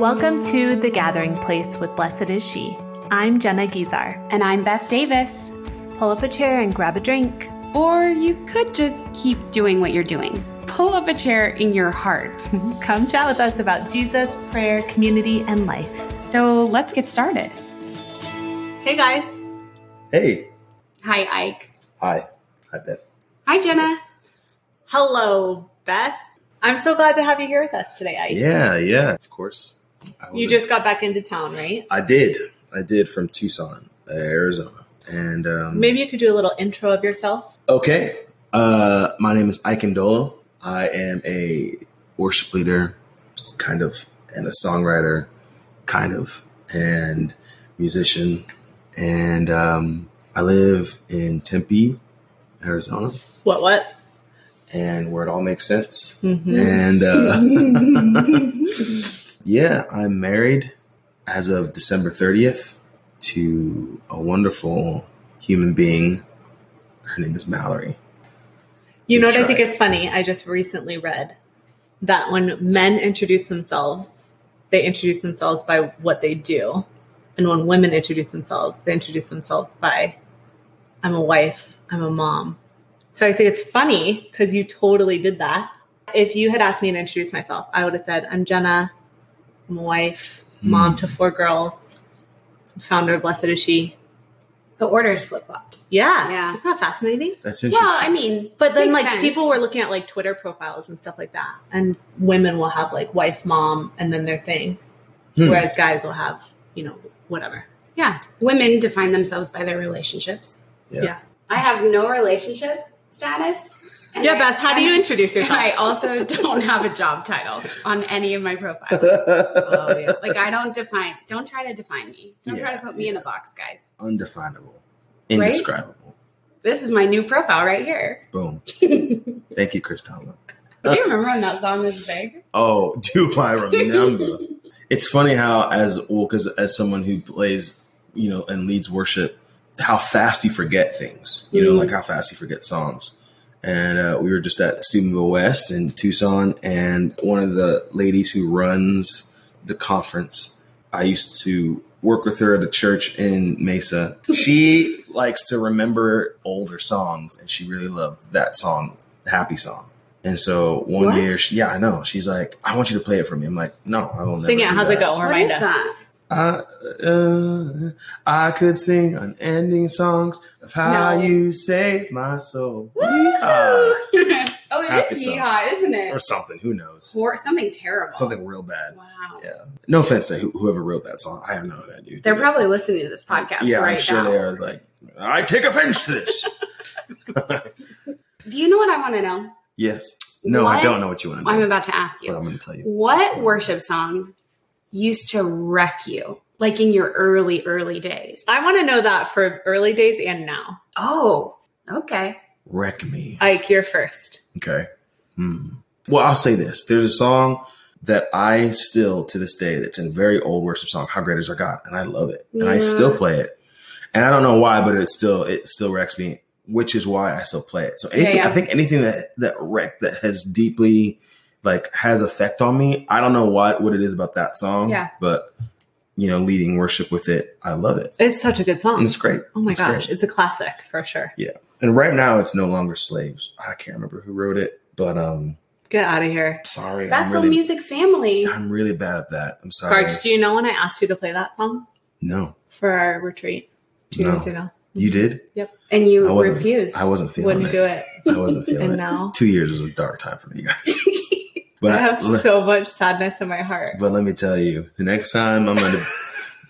Welcome to The Gathering Place with Blessed is She. I'm Jenna Guizar. And I'm Beth Davis. Pull up a chair and grab a drink. Or you could just keep doing what you're doing. Pull up a chair in your heart. Come chat with us about Jesus, prayer, community, and life. So let's get started. Hey guys. Hey. Hi, Ike. Hi. Hi, Beth. Hi, Jenna. Hello, Beth. I'm so glad to have you here with us today, Ike. Yeah, yeah, of course. You just got back into town, right? I did. I did from Tucson, Arizona. And um, Maybe you could do a little intro of yourself. Okay. Uh, my name is Ike Ndolo. I am a worship leader, kind of, and a songwriter, kind of, and musician. And um, I live in Tempe, Arizona, What, what? and where it all makes sense. Mhm. And uh, yeah, I'm married as of December 30th to a wonderful human being. Her name is Mallory. You know what I think tried. is funny? I just recently read that when men introduce themselves, they introduce themselves by what they do. And when women introduce themselves, they introduce themselves by, I'm a wife, I'm a mom. So I say it's funny because you totally did that. If you had asked me to introduce myself, I would have said, I'm Jenna, I'm a wife, mom Hmm. to four girls, founder of Blessed is She. The order's flip flopped. Yeah. Yeah. Isn't that fascinating? That's interesting. Well, I mean, But then, makes like, sense. people were looking at like Twitter profiles and stuff like that, and women will have like wife, mom, and then their thing, Hmm. whereas guys will have, you know, whatever. Yeah. Women define themselves by their relationships. Yeah. Yeah. I have no relationship status. And Yeah, I- Beth, how do you introduce yourself? I also don't have a job title on any of my profiles. Oh, yeah. Like I don't define. Don't try to define me. Don't try to put me in a box, guys. Undefinable. Indescribable. This is my new profile right here. Boom. Thank you, Chris Tomlin. Do you remember when that song was big? Oh, do I remember? it's funny how, as well, because as someone who plays, you know, and leads worship, how fast you forget things. You know, Mhm. like how fast you forget songs. And uh, we were just at Steubenville West in Tucson, and one of the ladies who runs the conference, I used to work with her at a church in Mesa. She likes to remember older songs, and she really loved that song, the Happy Song. And so one What? year, she, yeah, I know. She's like, I want you to play it for me. I'm like, no, I will never. Sing it. do How's that. it go? What Remind is us. that? I, uh, I could sing unending songs of how No. you saved my soul. Oh, it Happy is yeehaw, isn't it? Or something. Who knows? Or something terrible. Something real bad. Wow. Yeah. No offense to whoever wrote that song. I have no idea. They're probably listening to this podcast yeah, right I'm sure now. they are. Like, I take offense to this. Do you know what I want to know? yes. No, I don't know what you want to know. I'm about to ask you. but I'm going to tell you. What worship song used to wreck you, like in your early, early days? I want to know that for early days and now. Oh, okay. Wreck me. Ike, you're first. Okay. Hmm. Well, I'll say this. There's a song that I still, to this day, that's a very old worship song, How Great Is Our God. And I love it. And I still play it. And I don't know why, but it still, it still wrecks me, which is why I still play it. So anything, yeah. I think anything that, that wreck, that has deeply, like, has effect on me. I don't know what, what it is about that song. Yeah. But, you know, leading worship with it, I love it. It's such a good And song. it's great. Oh my It's gosh, great. it's a classic for sure. Yeah. And right now it's no longer slaves. I can't remember who wrote it, but, um, Get out of here. sorry. I'm Bethel really, Music Family. I'm really bad at that. I'm sorry. Garch, do you know when I asked you to play that song No, for our retreat two No. years ago? you did. Yep. And you I wasn't. refused. I wasn't feeling Wouldn't it. do it. I wasn't feeling it. And it. now Two years was a dark time for me, guys. But I have le- so much sadness in my heart. but let me tell you, the next time I'm at a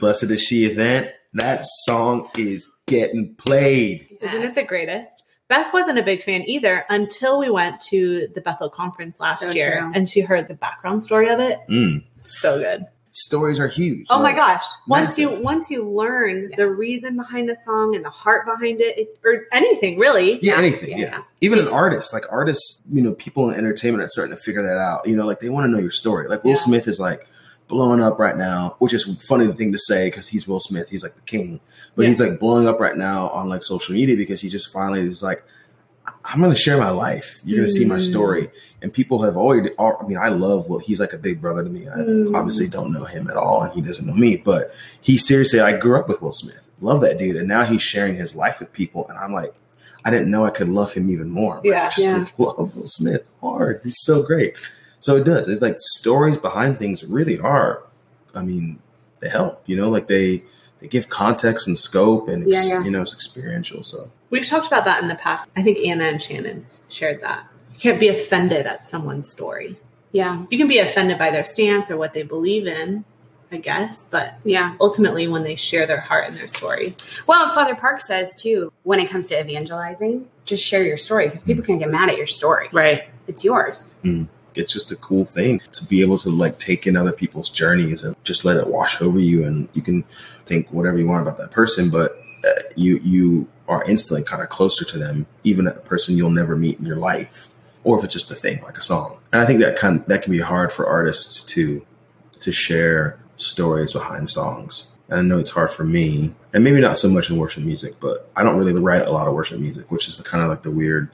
Blessed is She event, that song is getting played. Isn't it the greatest? Beth wasn't a big fan either until we went to the Bethel conference last So year true. and she heard the background story of it. Mm. So good. Stories are huge. Oh my Like, gosh. Once you once you learn Yes. the reason behind a song and the heart behind it, it or anything really. Yeah, anything. Yeah. Yeah. Even an artist, like artists, you know, people in entertainment are starting to figure that out. You know, like they want to know your story. Like Will Yeah. Smith is like blowing up right now, which is funny thing to say because he's Will Smith. He's like the king, but Yeah. he's like blowing up right now on like social media because he just finally is like, I'm going to share my life. You're going to see my Mm. story. And people have already, I mean, I love, well, he's like a big brother to me. I Mm. obviously don't know him at all and he doesn't know me, but he seriously, I grew up with Will Smith. Love that dude. And now he's sharing his life with people. And I'm like, I didn't know I could love him even more. Like, Yeah. I just Yeah. love Will Smith hard. He's so great. So it does. It's like stories behind things really are, I mean, they help, you know, like they, they give context and scope and, ex- Yeah, yeah. you know, it's experiential. So We've talked about that in the past. I think Anna and Shannon's shared that. You can't be offended at someone's story. Yeah. You can be offended by their stance or what they believe in, I guess, but Yeah. ultimately when they share their heart and their story. Well, Father Park says too, when it comes to evangelizing, just share your story because people can get mad at your story. Right. It's yours. Mm. It's just a cool thing to be able to like take in other people's journeys and just let it wash over you and you can think whatever you want about that person but uh, you you are instantly kind of closer to them even a person you'll never meet in your life or if it's just a thing like a song. And i think that kind that can be hard for artists to to share stories behind songs. And i know it's hard for me and maybe not so much in worship music but i don't really write a lot of worship music which is the kind of like the weird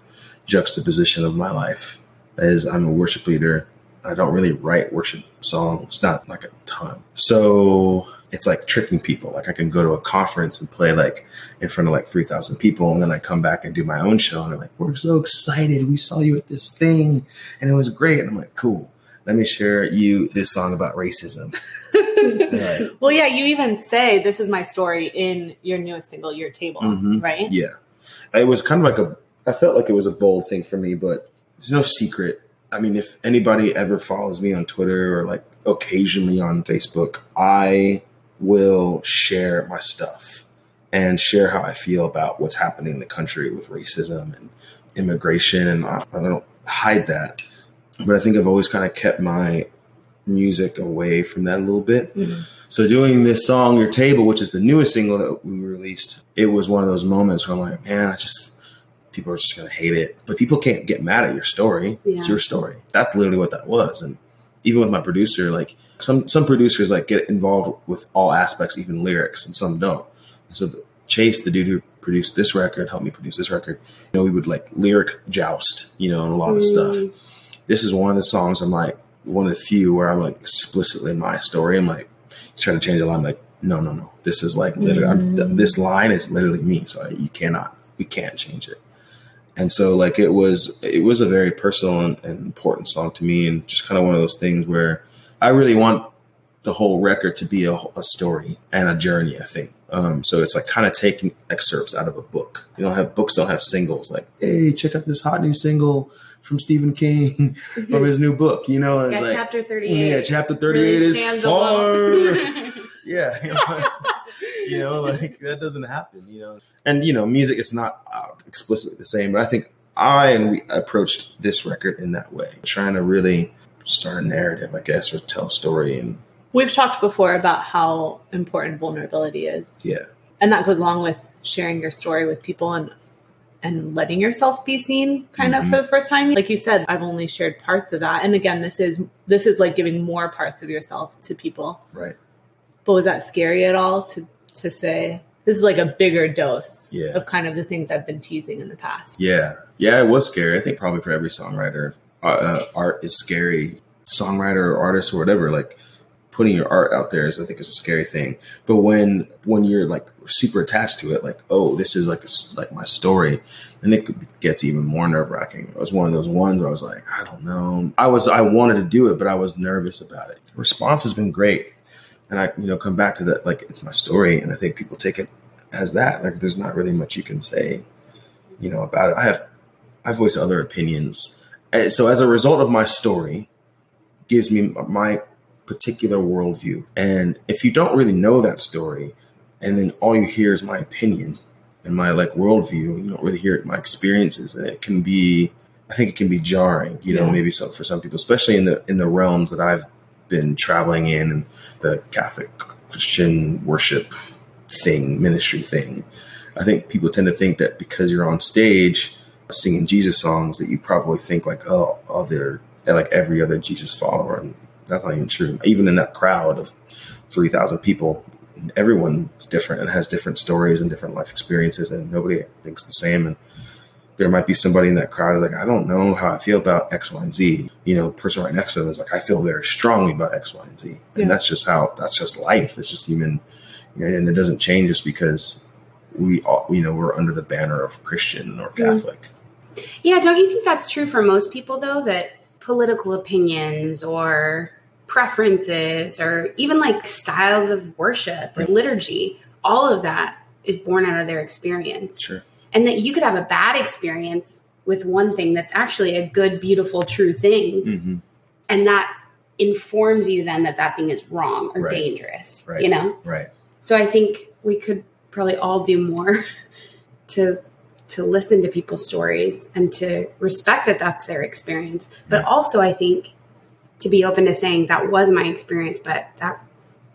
juxtaposition of my life as I'm a worship leader. I don't really write worship songs, not like a ton. So it's like tricking people. Like I can go to a conference and play like in front of like 3,000 people. And then I come back and do my own show. And they're like, we're so excited. We saw you at this thing and it was great. And I'm like, cool. Let me share you this song about racism. Well, yeah, you even say this is my story in your newest single, Your Table, Mhm. right? Yeah. It was kind of like a, I felt like it was a bold thing for me, but there's no secret. I mean, if anybody ever follows me on Twitter or like occasionally on Facebook, I will share my stuff and share how I feel about what's happening in the country with racism and immigration. And I, I don't hide that. But I think I've always kind of kept my music away from that a little bit. Mhm. So doing this song, Your Table, which is the newest single that we released, it was one of those moments where I'm like, man, I just people are just gonna hate it. But people can't get mad at your story. It's your story. That's literally what that was. And even with my producer, like some some producers like get involved with all aspects, even lyrics, and some don't. And so the, Chase, the dude who produced this record, helped me produce this record. You know, we would like lyric joust, you know, and a lot of stuff Mm. this is one of the songs I'm like one of the few where I'm like explicitly my story. I'm like trying to change the line. I'm like, no, no, no. This is like literally I'm, Mm. this line is literally me. So I, you cannot, we can't change it. And so like it was, it was a very personal and, and important song to me, and just kind of one of those things where I really want the whole record to be a, a story and a journey. I think. Um, so it's like kind of taking excerpts out of a book. You don't have books don't have singles like, hey, check out this hot new single from Stephen King from his new book. You know, Yeah, it's like, chapter 38. yeah, chapter thirty-eight really is far. yeah, you know, you know, like that doesn't happen. You know, and you know, music is not uh, explicitly the same, but I think I and we approached this record in that way, trying to really start a narrative, I guess, or tell a story. And We've talked before about how important vulnerability is. yeah, And that goes along with sharing your story with people and and letting yourself be seen kind Mhm. of for the first time. Like you said, I've only shared parts of that. And again, this is this is like giving more parts of yourself to people. right. But was that scary at all to to say this is like a bigger dose Yeah. of kind of the things I've been teasing in the past? Yeah, yeah, it was scary. I think probably for every songwriter, uh, uh, art is scary. Songwriter or artist or whatever, like putting your art out there is, I think, is a scary thing. But when when you're like super attached to it, like, oh, this is like a like my story, and it gets even more nerve wracking. It was one of those ones where I was like, I don't know. I was I wanted to do it, but I was nervous about it. The response has been great, and I you know come back to that like it's my story, and I think people take it as that. Like, there's not really much you can say you know about it. I have I voice other opinions. And so as a result of my story, gives me my particular worldview. And if you don't really know that story, and then all you hear is my opinion and my like worldview, you don't really hear my experiences, and it can be, I think it can be jarring. You know, Yeah. maybe so for some people, especially in the in the realms that I've been traveling in, the Catholic Christian worship thing, ministry thing. I think people tend to think that because you're on stage singing Jesus songs, that you probably think like, oh, other like every other Jesus follower, and that's not even true. Even in that crowd of three thousand people, everyone's different and has different stories and different life experiences, and nobody thinks the same. And there might be somebody in that crowd like, I don't know how I feel about X, Y, and Z. You know, person right next to them is like, I feel very strongly about X, Y, and Z. And Yeah. that's just how that's just life. It's just human, you know, and it doesn't change just because we all, you know, we're under the banner of Christian or Mm. Catholic. Yeah, don't you think that's true for most people though? That political opinions or preferences or even like styles of worship or liturgy, all of that is born out of their experience. Sure. And that you could have a bad experience with one thing that's actually a good, beautiful, true thing. hmm And that informs you then that that thing is wrong or Right. dangerous, Right. you know? Right. So I think we could probably all do more to to listen to people's stories and to respect that that's their experience. But Yeah. also I think to be open to saying that was my experience, but that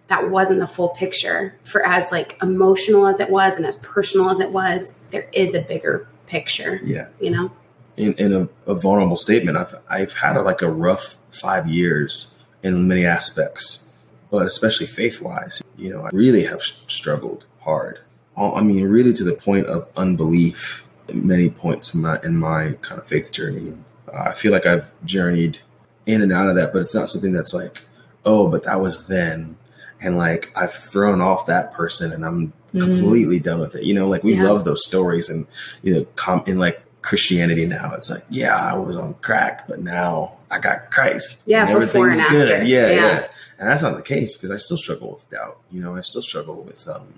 that wasn't the full picture. For as like emotional as it was and as personal as it was, there is a bigger picture, Yeah. you know? in, in a, a vulnerable statement, I've I've had a, like a rough five years in many aspects, but especially faith wise. You know, I really have struggled hard. I mean, really to the point of unbelief. At many points in my in my kind of faith journey, uh, I feel like I've journeyed in and out of that, but it's not something that's like, oh, but that was then, and like I've thrown off that person, and I'm Mm. completely done with it. You know, like we Yeah. love those stories, and you know, com- in like Christianity now, it's like, yeah, I was on crack, but now I got Christ. Yeah, and before and everything's after. Yeah, Yeah. yeah, And that's not the case because I still struggle with doubt. You know, I still struggle with um,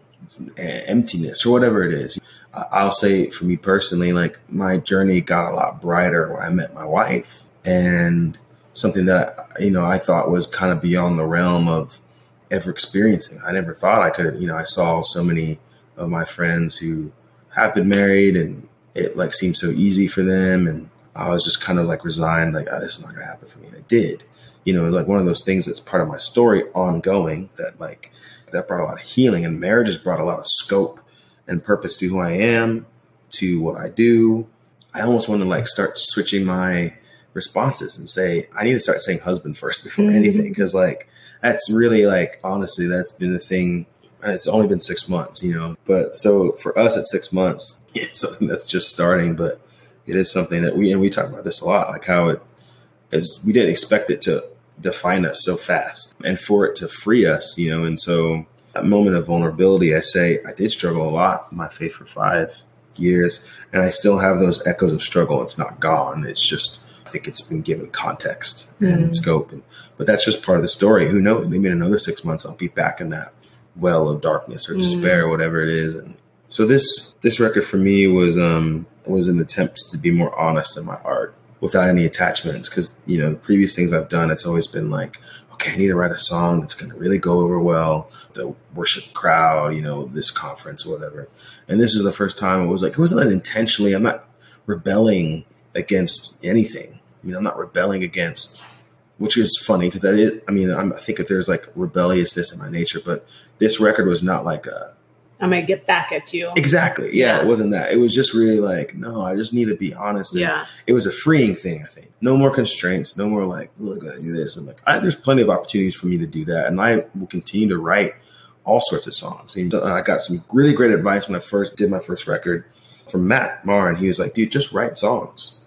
emptiness or whatever it is. I- I'll say for me personally, like my journey got a lot brighter when I met my wife, and something that you know I thought was kind of beyond the realm of ever experiencing. I never thought I could. have, You know, I saw so many of my friends who have been married, and it like seemed so easy for them, and I was just kind of like resigned, like oh, this is not gonna happen for me. And it did. You know, like one of those things that's part of my story, ongoing. That like that brought a lot of healing, and marriage has brought a lot of scope and purpose to who I am, to what I do. I almost want to like start switching my responses and say I need to start saying husband first before Mhm. anything because like that's really like honestly that's been the thing and it's only been six months you know? But so for us at six months. It's something that's just starting but it is something that we and we talk about this a lot like how it is we didn't expect it to define us so fast and for it to free us you know? And so that moment of vulnerability i say i did struggle a lot my faith for five years and i still have those echoes of struggle. It's not gone. It's just think it's been given context and Mm. scope and but that's just part of the story. Who knows? Maybe in another six months i'll be back in that well of darkness or Mm. despair or whatever it is. And so this this record for me was um was an attempt to be more honest in my art without any attachments. Because you know the previous things i've done it's always been like okay i need to write a song that's going to really go over well the worship crowd you know this conference whatever. And this is the first time it was like it wasn't intentionally i'm not rebelling against anything i mean i'm not rebelling against which is funny because is i mean I'm, i think if there's like rebelliousness in my nature but this record was not like a I'm gonna get back at you. exactly. Yeah, Yeah. it wasn't that. It was just really like no i just need to be honest. And Yeah. it was a freeing thing i think. No more constraints no more like oh, i gotta do this. And like I, there's plenty of opportunities for me to do that and i will continue to write all sorts of songs. And uh, i got some really great advice when i first did my first record from Matt Maher and he was like dude just write songs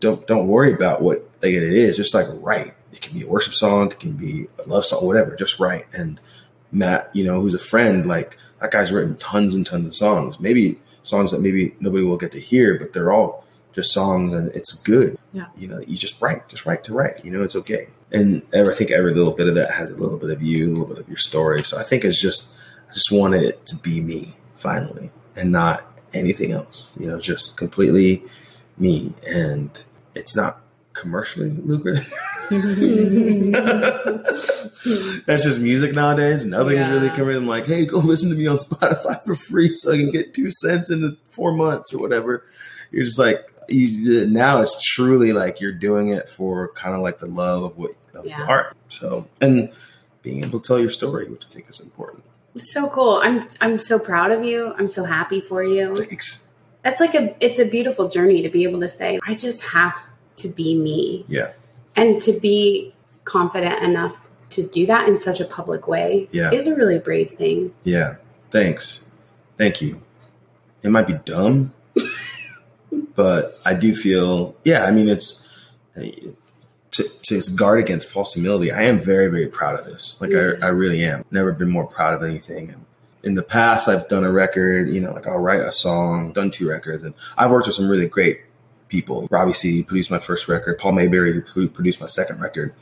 don't don't worry about what like it is. Just like write. It can be a worship song. It can be a love song whatever. Just write. And matt you know who's a friend like that guy's written tons and tons of songs. Maybe songs that maybe nobody will get to hear but they're all just songs and it's good. Yeah. you know you just write. Just write to write. You know it's okay. And i think every little bit of that has a little bit of you a little bit of your story. So i think it's just i just wanted it to be me finally and not anything else. You know just completely me. And it's not commercially lucrative that's just music nowadays nothing's Yeah. really coming in like hey go listen to me on spotify for free so i can get two cents in the four months or whatever you're just like you, now it's truly like you're doing it for kind of like the love of what of Yeah. art so and being able to tell your story which i think is important It's so cool. I'm I'm so proud of you. I'm so happy for you. thanks That's like a it's a beautiful journey to be able to say, I just have to be me. Yeah. And to be confident enough to do that in such a public way Yeah. is a really brave thing. Yeah. Thanks. Thank you. It might be dumb, but I do feel, yeah, I mean, it's to, to guard against false humility. I am very, very proud of this. Like, I, I really am. Never been more proud of anything. In the past, I've done a record, you know, like I'll write a song, done two records, and I've worked with some really great people. Robbie C produced my first record, Paul Mayberry, produced my second record.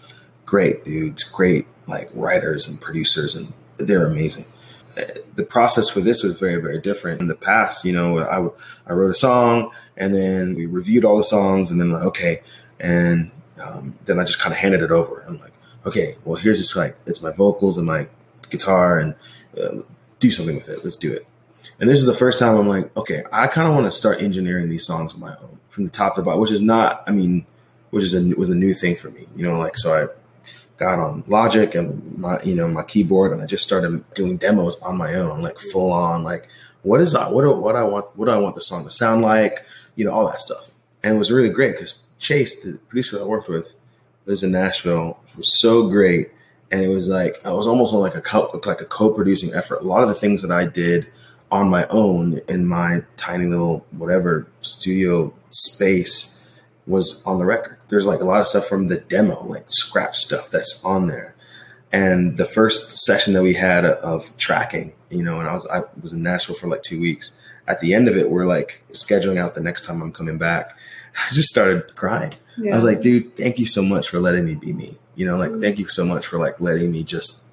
Great dudes, great like writers and producers, and they're amazing the process for this was very very different in the past you know i, I wrote a song and then we reviewed all the songs and then like okay and um, then i just kind of handed it over i'm like okay well here's this like it's my vocals and my guitar and uh, do something with it let's do it and this is the first time i'm like okay i kind of want to start engineering these songs on my own from the top to the bottom which is not i mean which is a was a new thing for me you know like so i got on Logic and my you know my keyboard, and I just started doing demos on my own, like full on, like what is that? What do, what I want? What do I want the song to sound like? You know, all that stuff. And it was really great because Chase, the producer I worked with, lives in Nashville, was so great, and it was like I was almost like a co- like a co-producing effort. A lot of the things that I did on my own in my tiny little whatever studio space was on the record. There's like a lot of stuff from the demo, like scratch stuff that's on there. And the first session that we had of tracking, you know, and I was I was in Nashville for like two weeks. At the end of it, we're like scheduling out the next time I'm coming back. I just started crying. Yeah. I was like, dude, thank you so much for letting me be me. You know, like thank you so much for like letting me just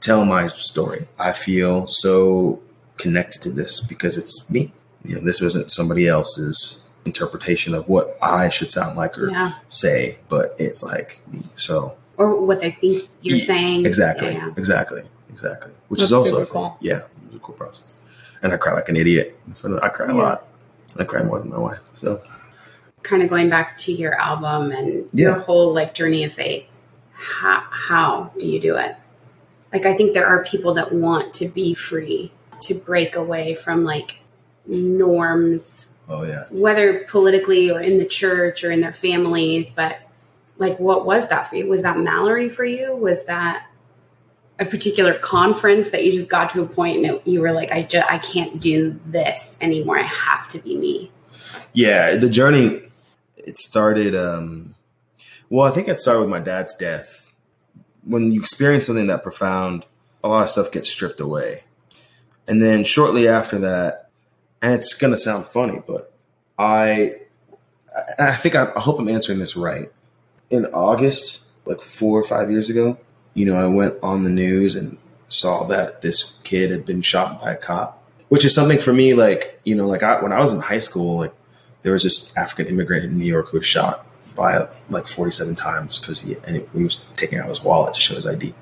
tell my story. I feel so connected to this because it's me. You know, this wasn't somebody else's interpretation of what I should sound like or yeah. say, but it's like me. So or what they think you're yeah, saying. Exactly. Yeah, exactly. Exactly. Which That's is also cool. yeah, a cool process. And I cry like an idiot. I cry a lot. I cry more than my wife. So kind of going back to your album and your whole like journey of faith. How how do you do it? Like I think there are people that want to be free, to break away from like norms Oh yeah. Whether politically or in the church or in their families, but like what was that for you? Was that Mallory for you? Was that a particular conference that you just got to a point and it, you were like, I just I can't do this anymore. I have to be me. Yeah, the journey it started. um Well, I think it started with my dad's death. When you experience something that profound, a lot of stuff gets stripped away, and then shortly after that, and it's going to sound funny, but I, I think I, I hope I'm answering this right. In August, like four or five years ago, you know, I went on the news and saw that this kid had been shot by a cop, which is something for me. Like, you know, like I, when I was in high school, like there was this African immigrant in New York who was shot by like 47 times because he and he was taking out his wallet to show his ID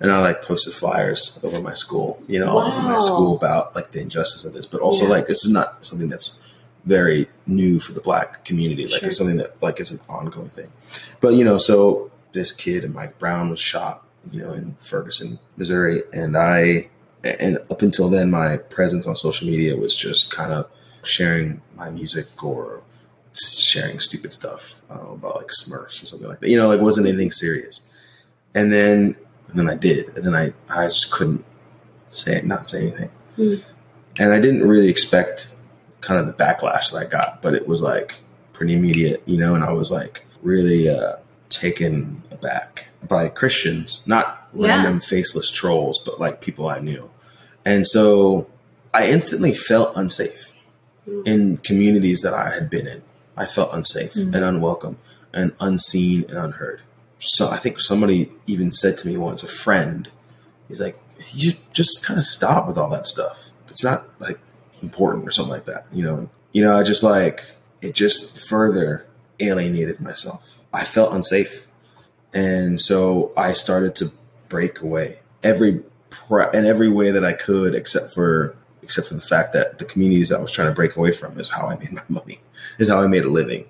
and I like posted flyers over my school, you know, wow. over my school about like the injustice of this, but also yeah. like this is not something that's very new for the black community. Like sure. it's something that like is an ongoing thing. But you know, so this kid and Mike Brown was shot, you know, in Ferguson, Missouri, and I and up until then my presence on social media was just kind of sharing my music or sharing stupid stuff uh, about like Smurfs or something like that. You know, like wasn't anything serious. And then and then I did, and then I I just couldn't say it, not say anything, mm. and I didn't really expect kind of the backlash that I got, but it was like pretty immediate, you know, and I was like really uh, taken aback by Christians, not yeah. random faceless trolls, but like people I knew, and so I instantly felt unsafe mm. in communities that I had been in. I felt unsafe mm. and unwelcome and unseen and unheard so I think somebody even said to me once, a friend, he's like, you just kind of stop with all that stuff. It's not like important or something like that. You know, you know, I just like, it just further alienated myself. I felt unsafe. And so I started to break away every, in every way that I could, except for, except for the fact that the communities I was trying to break away from is how I made my money, is how I made a living.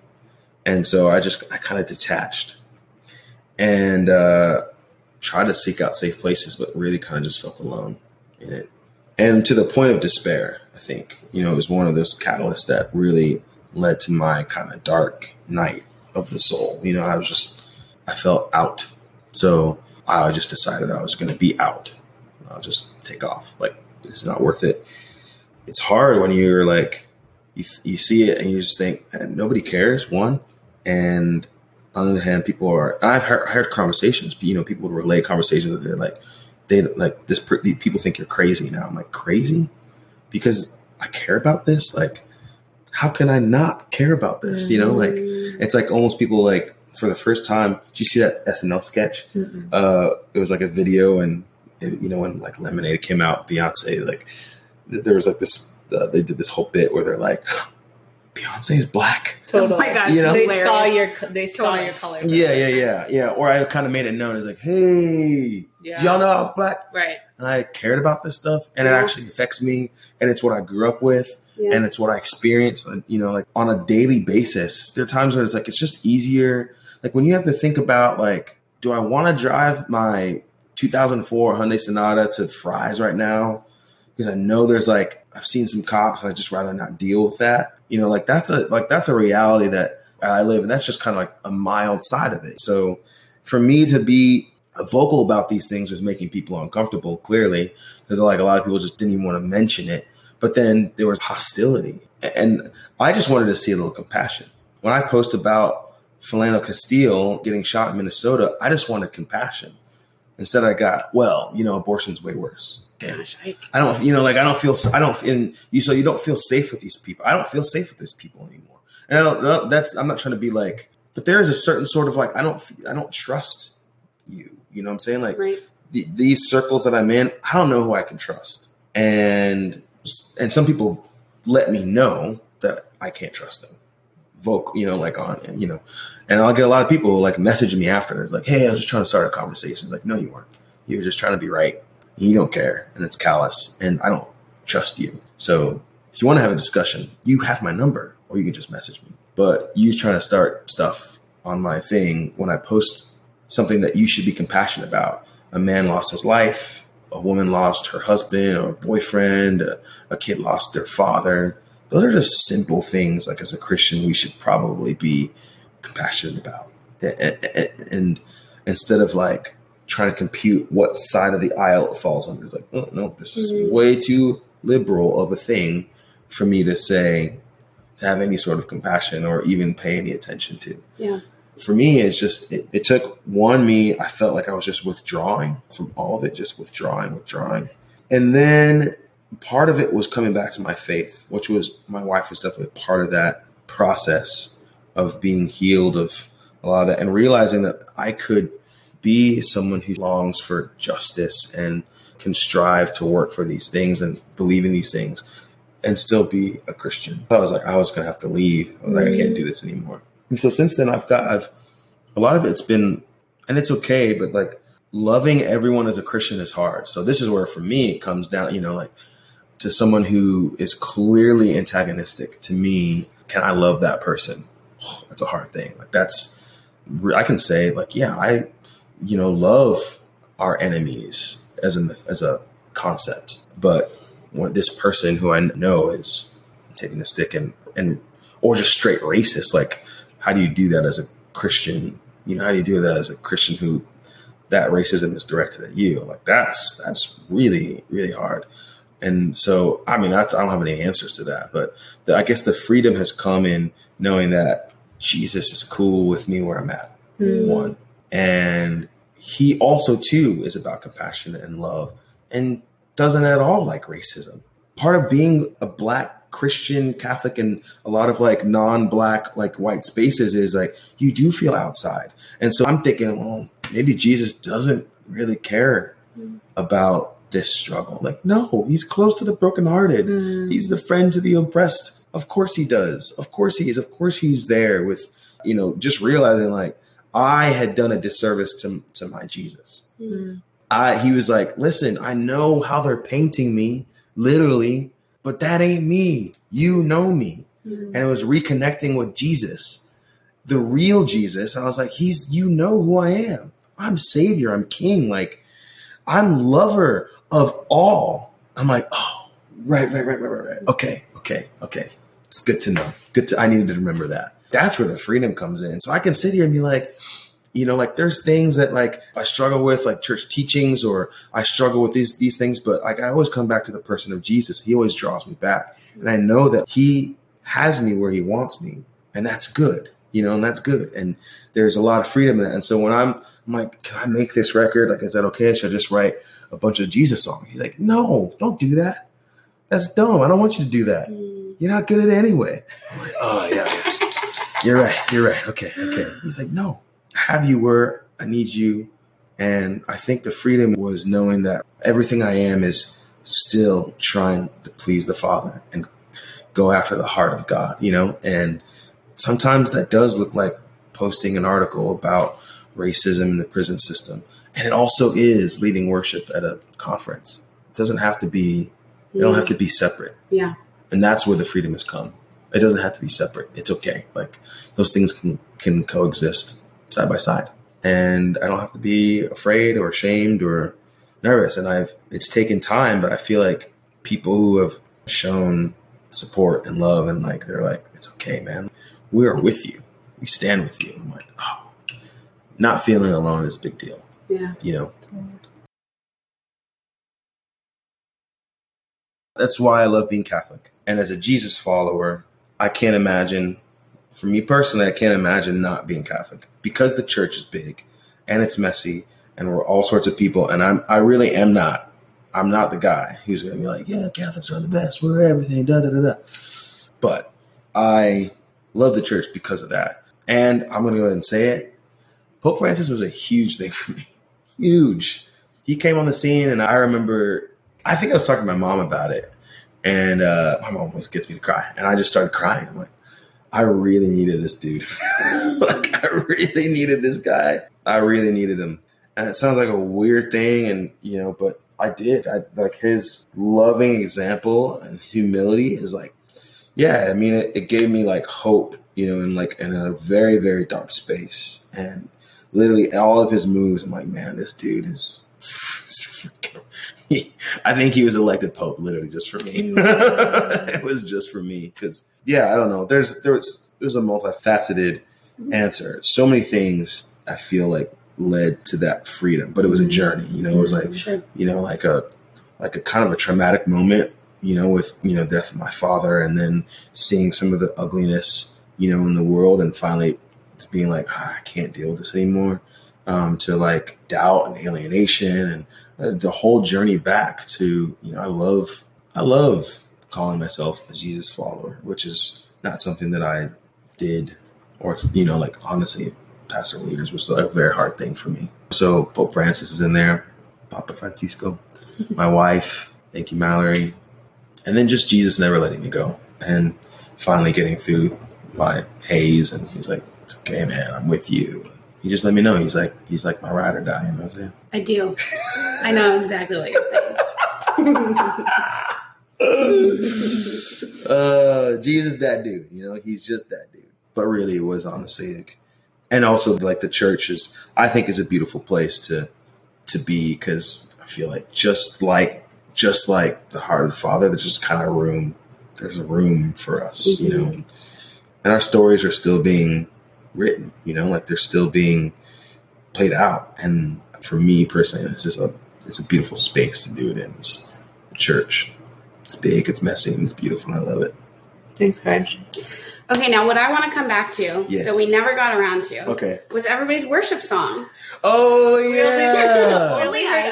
And so I just, I kind of detached and uh, try to seek out safe places, but really kind of just felt alone in it. And to the point of despair, I think, you know, it was one of those catalysts that really led to my kind of dark night of the soul. You know, I was just, I felt out. So I just decided I was going to be out. I'll just take off. Like, it's not worth it. It's hard when you're like you, you see it and you just think nobody cares. One, and on the other hand, people are. I've heard, heard conversations. You know, people relay conversations that they're like, they like this. People think you're crazy now. I'm like crazy because I care about this. Like, how can I not care about this? Mm-hmm. You know, like mm. it's like almost people like for the first time. Did you see that SNL sketch? Mm-mm. Uh, it was like a video, and it, you know when like Lemonade came out, Beyonce like there was like this. Uh, they did this whole bit where they're like, Beyonce is black. Totally. Oh my gosh. You know? They hilarious. saw your they saw totally. your color. Yeah, yeah, yeah, yeah. Or I kind of made it known as like, hey, yeah. y'all know I was black? Right. And I cared about this stuff, and yeah. it actually affects me, and it's what I grew up with, yeah. and it's what I experience. You know, like on a daily basis. There are times where it's like it's just easier. Like when you have to think about like, do I want to drive my 2004 Hyundai Sonata to Fry's right now? Because I know there's like I've seen some cops, and I just rather not deal with that. You know, like that's a like that's a reality that I live, and that's just kind of like a mild side of it. So for me to be vocal about these things was making people uncomfortable. Clearly, because like a lot of people just didn't even want to mention it. But then there was hostility, and I just wanted to see a little compassion. When I post about Philando Castile getting shot in Minnesota, I just wanted compassion. Instead, I got, well, you know, abortion's way worse. Gosh, I, I don't, you know, like I don't feel, I don't, in you, so you don't feel safe with these people. I don't feel safe with these people anymore. And I don't, that's, I'm not trying to be like, but there is a certain sort of like, I don't, I don't trust you. You know what I'm saying? Like right. the, these circles that I'm in, I don't know who I can trust. And, and some people let me know that I can't trust them vocal, you know, like on, you know, and I'll get a lot of people like messaging me after. It's like, hey, I was just trying to start a conversation. It's like, no, you weren't. You were just trying to be right. You don't care, and it's callous, and I don't trust you. So if you want to have a discussion, you have my number, or you can just message me. But you trying to start stuff on my thing when I post something that you should be compassionate about. A man lost his life. A woman lost her husband or boyfriend. A, a kid lost their father those are just simple things like as a christian we should probably be compassionate about. And, instead of like trying to compute what side of the aisle it falls under it's like oh no this is mm-hmm. way too liberal of a thing for me to say to have any sort of compassion or even pay any attention to. Yeah. For me it's just it, it took one me i felt like i was just withdrawing from all of it just withdrawing withdrawing. And then part of it was coming back to my faith, which was my wife was definitely part of that process of being healed of a lot of that and realizing that I could be someone who longs for justice and can strive to work for these things and believe in these things and still be a Christian. I was like, I was gonna have to leave. I was like, I can't do this anymore. And so since then I've got I've a lot of it's been and it's okay, but like loving everyone as a Christian is hard. So this is where for me it comes down, you know, like to someone who is clearly antagonistic to me, can I love that person? Oh, that's a hard thing. Like that's I can say like yeah, I you know love our enemies as a as a concept, but when this person who I know is antagonistic and and or just straight racist, like how do you do that as a Christian? You know, how do you do that as a Christian who that racism is directed at you? Like that's that's really really hard. And so, I mean, I, I don't have any answers to that, but the, I guess the freedom has come in knowing that Jesus is cool with me where I'm at. Mm. One, and he also too is about compassion and love, and doesn't at all like racism. Part of being a black Christian Catholic and a lot of like non-black like white spaces is like you do feel outside, and so I'm thinking, well, maybe Jesus doesn't really care mm. about this struggle. Like, no, he's close to the brokenhearted. Mm. He's the friend to the oppressed. Of course he does. Of course he is. Of course he's there with, you know, just realizing like I had done a disservice to, to my Jesus. Mm. I, he was like, listen, I know how they're painting me, literally, but that ain't me. You know me. Mm. And it was reconnecting with Jesus, the real Jesus. I was like, he's, you know who I am. I'm savior. I'm king. Like, I'm lover of all. I'm like, oh, right, right, right, right, right, right. Okay, okay, okay. It's good to know. Good to, I needed to remember that. That's where the freedom comes in. So I can sit here and be like, you know, like there's things that like I struggle with, like church teachings, or I struggle with these these things. But like I always come back to the person of Jesus. He always draws me back, and I know that He has me where he wants me. And that's good, you know, and that's good. And there's a lot of freedom in that. And so when I'm, I'm like, can I make this record? Like, is that okay? Should I just write a bunch of Jesus songs? He's like, no, don't do that. That's dumb. I don't want you to do that. Mm. You're not good at it anyway. I'm like, oh, yeah, yeah. You're right. You're right. Okay. Okay. He's like, no, have you where I need you. And I think the freedom was knowing that everything I am is still trying to please the Father and go after the heart of God, you know? And sometimes that does look like posting an article about racism in the prison system. And it also is leading worship at a conference. It doesn't have to be, they don't have to be separate. Yeah. And that's where the freedom has come. It doesn't have to be separate. It's okay. Like those things can, can coexist side by side. And I don't have to be afraid or ashamed or nervous. And I've, it's taken time, but I feel like people who have shown support and love and like, they're like, it's okay, man. We are with you. We stand with you. I'm like, oh, not feeling alone is a big deal, Yeah. you know? That's why I love being Catholic. And as a Jesus follower, I can't imagine, for me personally, I can't imagine not being Catholic because the church is big and it's messy and we're all sorts of people. And I'm, I really am not, I'm not the guy who's going to be like, yeah, Catholics are the best. We're everything, da da da da. But I love the church because of that. And I'm going to go ahead and say it. Pope Francis was a huge thing for me. Huge. He came on the scene, and I remember, I think I was talking to my mom about it. And uh, my mom always gets me to cry. And I just started crying. I'm like, I really needed this dude. like, I really needed this guy. I really needed him. And it sounds like a weird thing, and you know, but I did. I like his loving example and humility is like, yeah. I mean, it, it gave me like hope, you know, in like in a very very dark space, and literally all of his moves. I'm like, man, this dude is. I think he was elected pope literally just for me. it was just for me because yeah, I don't know. There's there's there's a multifaceted mm-hmm. answer. So many things I feel like led to that freedom, but it was a mm-hmm. journey. You know, it was like Sure. you know like a like a kind of a traumatic moment. You know, with you know death of my father, and then seeing some of the ugliness you know in the world, and finally being like ah, I can't deal with this anymore. Um, to like doubt and alienation and uh, the whole journey back to you know I love I love calling myself a Jesus follower, which is not something that I did or you know like honestly past several years was a very hard thing for me. So Pope Francis is in there, Papa Francisco, my wife, thank you Mallory, and then just Jesus never letting me go and finally getting through my haze and he's like okay man I'm with you. He just let me know he's like he's like my ride or die. You know what I'm saying? I do. I know exactly what you're saying. uh, Jesus, that dude. You know, he's just that dude. But really, it was honestly, like, and also like the church is, I think, is a beautiful place to to be because I feel like just like just like the heart of the Father, there's just kind of room. There's a room for us, you know, and our stories are still being written. You know, like they're still being played out. And for me personally, this is a it's a beautiful space to do it in. It's a church. It's big, it's messy, and it's beautiful. And I love it. Thanks, Raj. Okay, now what I want to come back to Yes. that we never got around to Okay. was everybody's worship song. Oh yeah. Really hard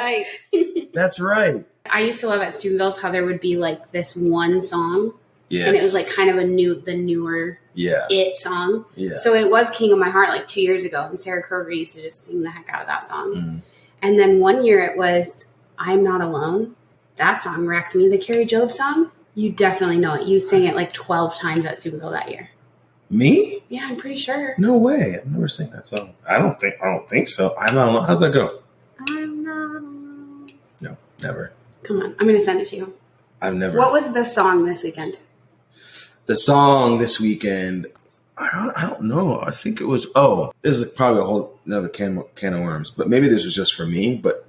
ice. that's right. I used to love at Steubenville's how there would be like this one song, Yes. and it was like kind of a new, the newer yeah, it song. yeah. So it was King of My Heart like two years ago, and Sarah Kroger used to just sing the heck out of that song. Mm. And then one year it was I'm Not Alone. That song wrecked me. The Kari Jobe song. You definitely know it. You sang it like 12 times at Super Bowl that year. Me? Yeah, I'm pretty sure. No way. I've never sang that song. I don't think. I don't think so. I don't know. How's that go? I'm not alone. No, never. Come on, I'm going to send it to you. I've never. What was the song this weekend? The song this weekend? I don't, I don't know. I think it was. Oh, this is probably a whole another can can of worms. But maybe this was just for me. But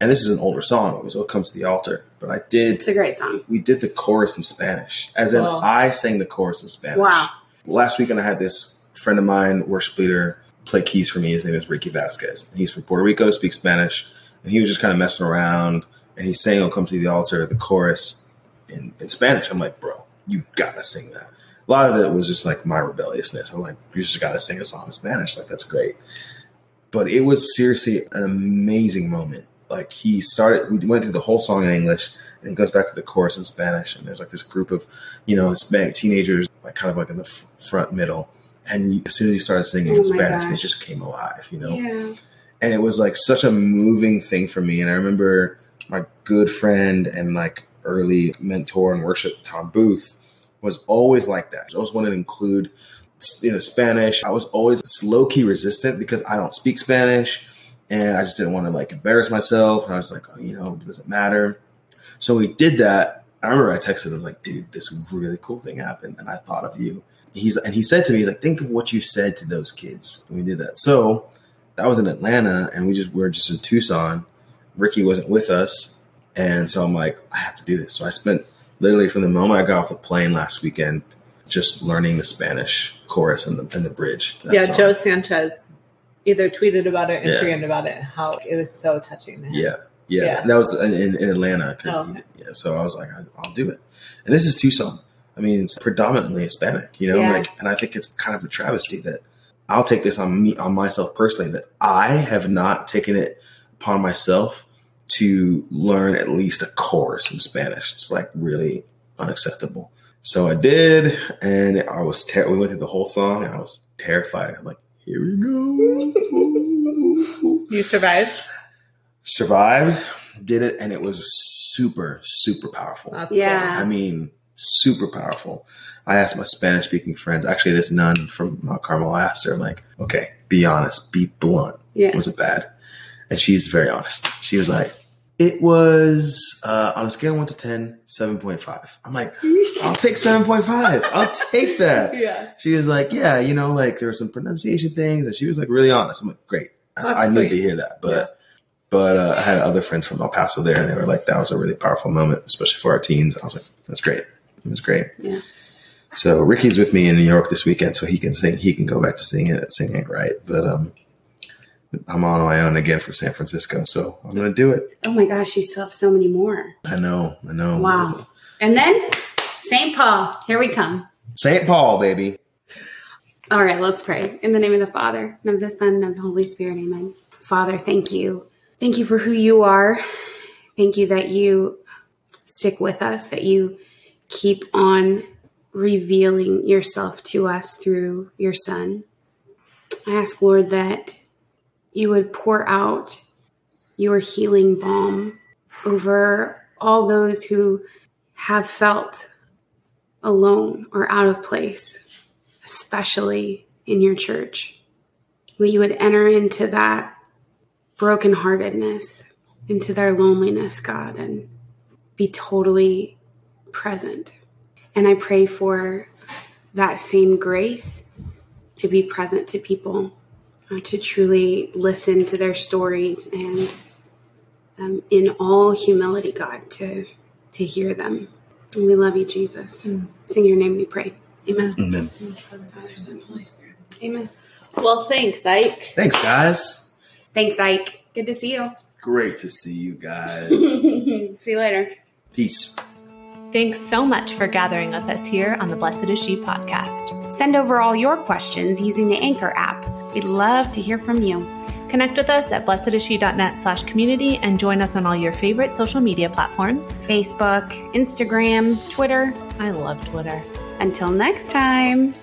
and this is an older song. It was "Oh Come to the Altar." But I did. It's a great song. We did the chorus in Spanish, as in Wow. I sang the chorus in Spanish. Wow. last weekend I had this friend of mine, worship leader, play keys for me. His name is Ricky Vasquez. He's from Puerto Rico, speaks Spanish, and he was just kind of messing around. And he's saying, "I'll oh, come to the altar," the chorus in, in Spanish. I'm like, bro, you gotta sing that. a lot of it was just like my rebelliousness. I'm like, you just got to sing a song in Spanish. Like that's great. But it was seriously an amazing moment. Like he started, we went through the whole song in English, and he goes back to the chorus in Spanish, and there's like this group of, you know, Hispanic teenagers, like kind of like in the f- front middle. And as soon as he started singing Oh in Spanish, they just came alive, you know Yeah. and it was like such a moving thing for me. And I remember my good friend and like early mentor and worship, Tom Booth, was always like that. I always wanted to include you know Spanish. I was always low key resistant because I don't speak Spanish, and I just didn't want to like embarrass myself. And I was like, oh, you know, it matter? So we did that. I remember I texted him like, dude, this really cool thing happened, and I thought of you. He's and he said to me, he's like, think of what you said to those kids. And we did that. So that was in Atlanta, and we just we were just in Tucson. Ricky wasn't with us, and so I'm like, I have to do this. So I spent literally from the moment I got off the plane last weekend, just learning the Spanish chorus and the and the bridge. yeah, song. Joe Sanchez either tweeted about it, or Yeah. Instagrammed about it. How it was so touching. Yeah, yeah, Yeah. that was in, in, Atlanta. Oh, he- yeah, so I was like, I'll do it. And this is Tucson. I mean, it's predominantly Hispanic, you know. Yeah. Like, and I think it's kind of a travesty that I'll take this on me on myself personally that I have not taken it upon myself to learn at least a chorus in Spanish. It's like really unacceptable. So I did, and I was ter- we went through the whole song, and I was terrified. I'm like, here we go. You survived. survived, did it, and it was super, super powerful. That's Yeah. I mean, super powerful. I asked my Spanish speaking friends, actually, this nun from Mount Carmel, I asked her, I'm like, okay, be honest, be blunt. Yeah. Was it bad? And she's very honest. She was like, it was uh, on a scale of 1 to 10, 7.5. I'm like, I'll take 7.5. I'll take that. Yeah. She was like, yeah, you know, like there were some pronunciation things, and she was like really honest. I'm like, great. That's, I need to hear that. But Yeah. but uh, I had other friends from El Paso there, and they were like, that was a really powerful moment, especially for our teens. I was like, that's great. It was great. Yeah. So Ricky's with me in New York this weekend, so he can sing. He can go back to singing it, singing right. But um, I'm on my own again for San Francisco, so I'm gonna do it. Oh my gosh, you still have so many more. I know, I know. Wow. And then St. Paul, here we come. St. Paul, baby. All right, let's pray. In the name of the Father, and of the Son, and of the Holy Spirit, amen. Father, thank you. Thank you for who you are. Thank you that you stick with us, that you keep on revealing yourself to us through your Son. I ask, Lord, that you would pour out your healing balm over all those who have felt alone or out of place especially in your church. That you would enter into that brokenheartedness, into their loneliness, God, and be totally present. And I pray for that same grace to be present to people, to truly listen to their stories and um, in all humility, God, to, to hear them. And we love you, Jesus. It's in your name we pray. Amen. Amen. Father, Son, Holy Spirit. Amen. Well, thanks, Ike. Thanks, guys. Thanks, Ike. Good to see you. Great to see you guys. see you later. Peace. Thanks so much for gathering with us here on the Blessed is She podcast. Send over all your questions using the Anchor app. We'd love to hear from you. Connect with us at blessedisshe.net slash community and join us on all your favorite social media platforms. Facebook, Instagram, Twitter. I love Twitter. Until next time.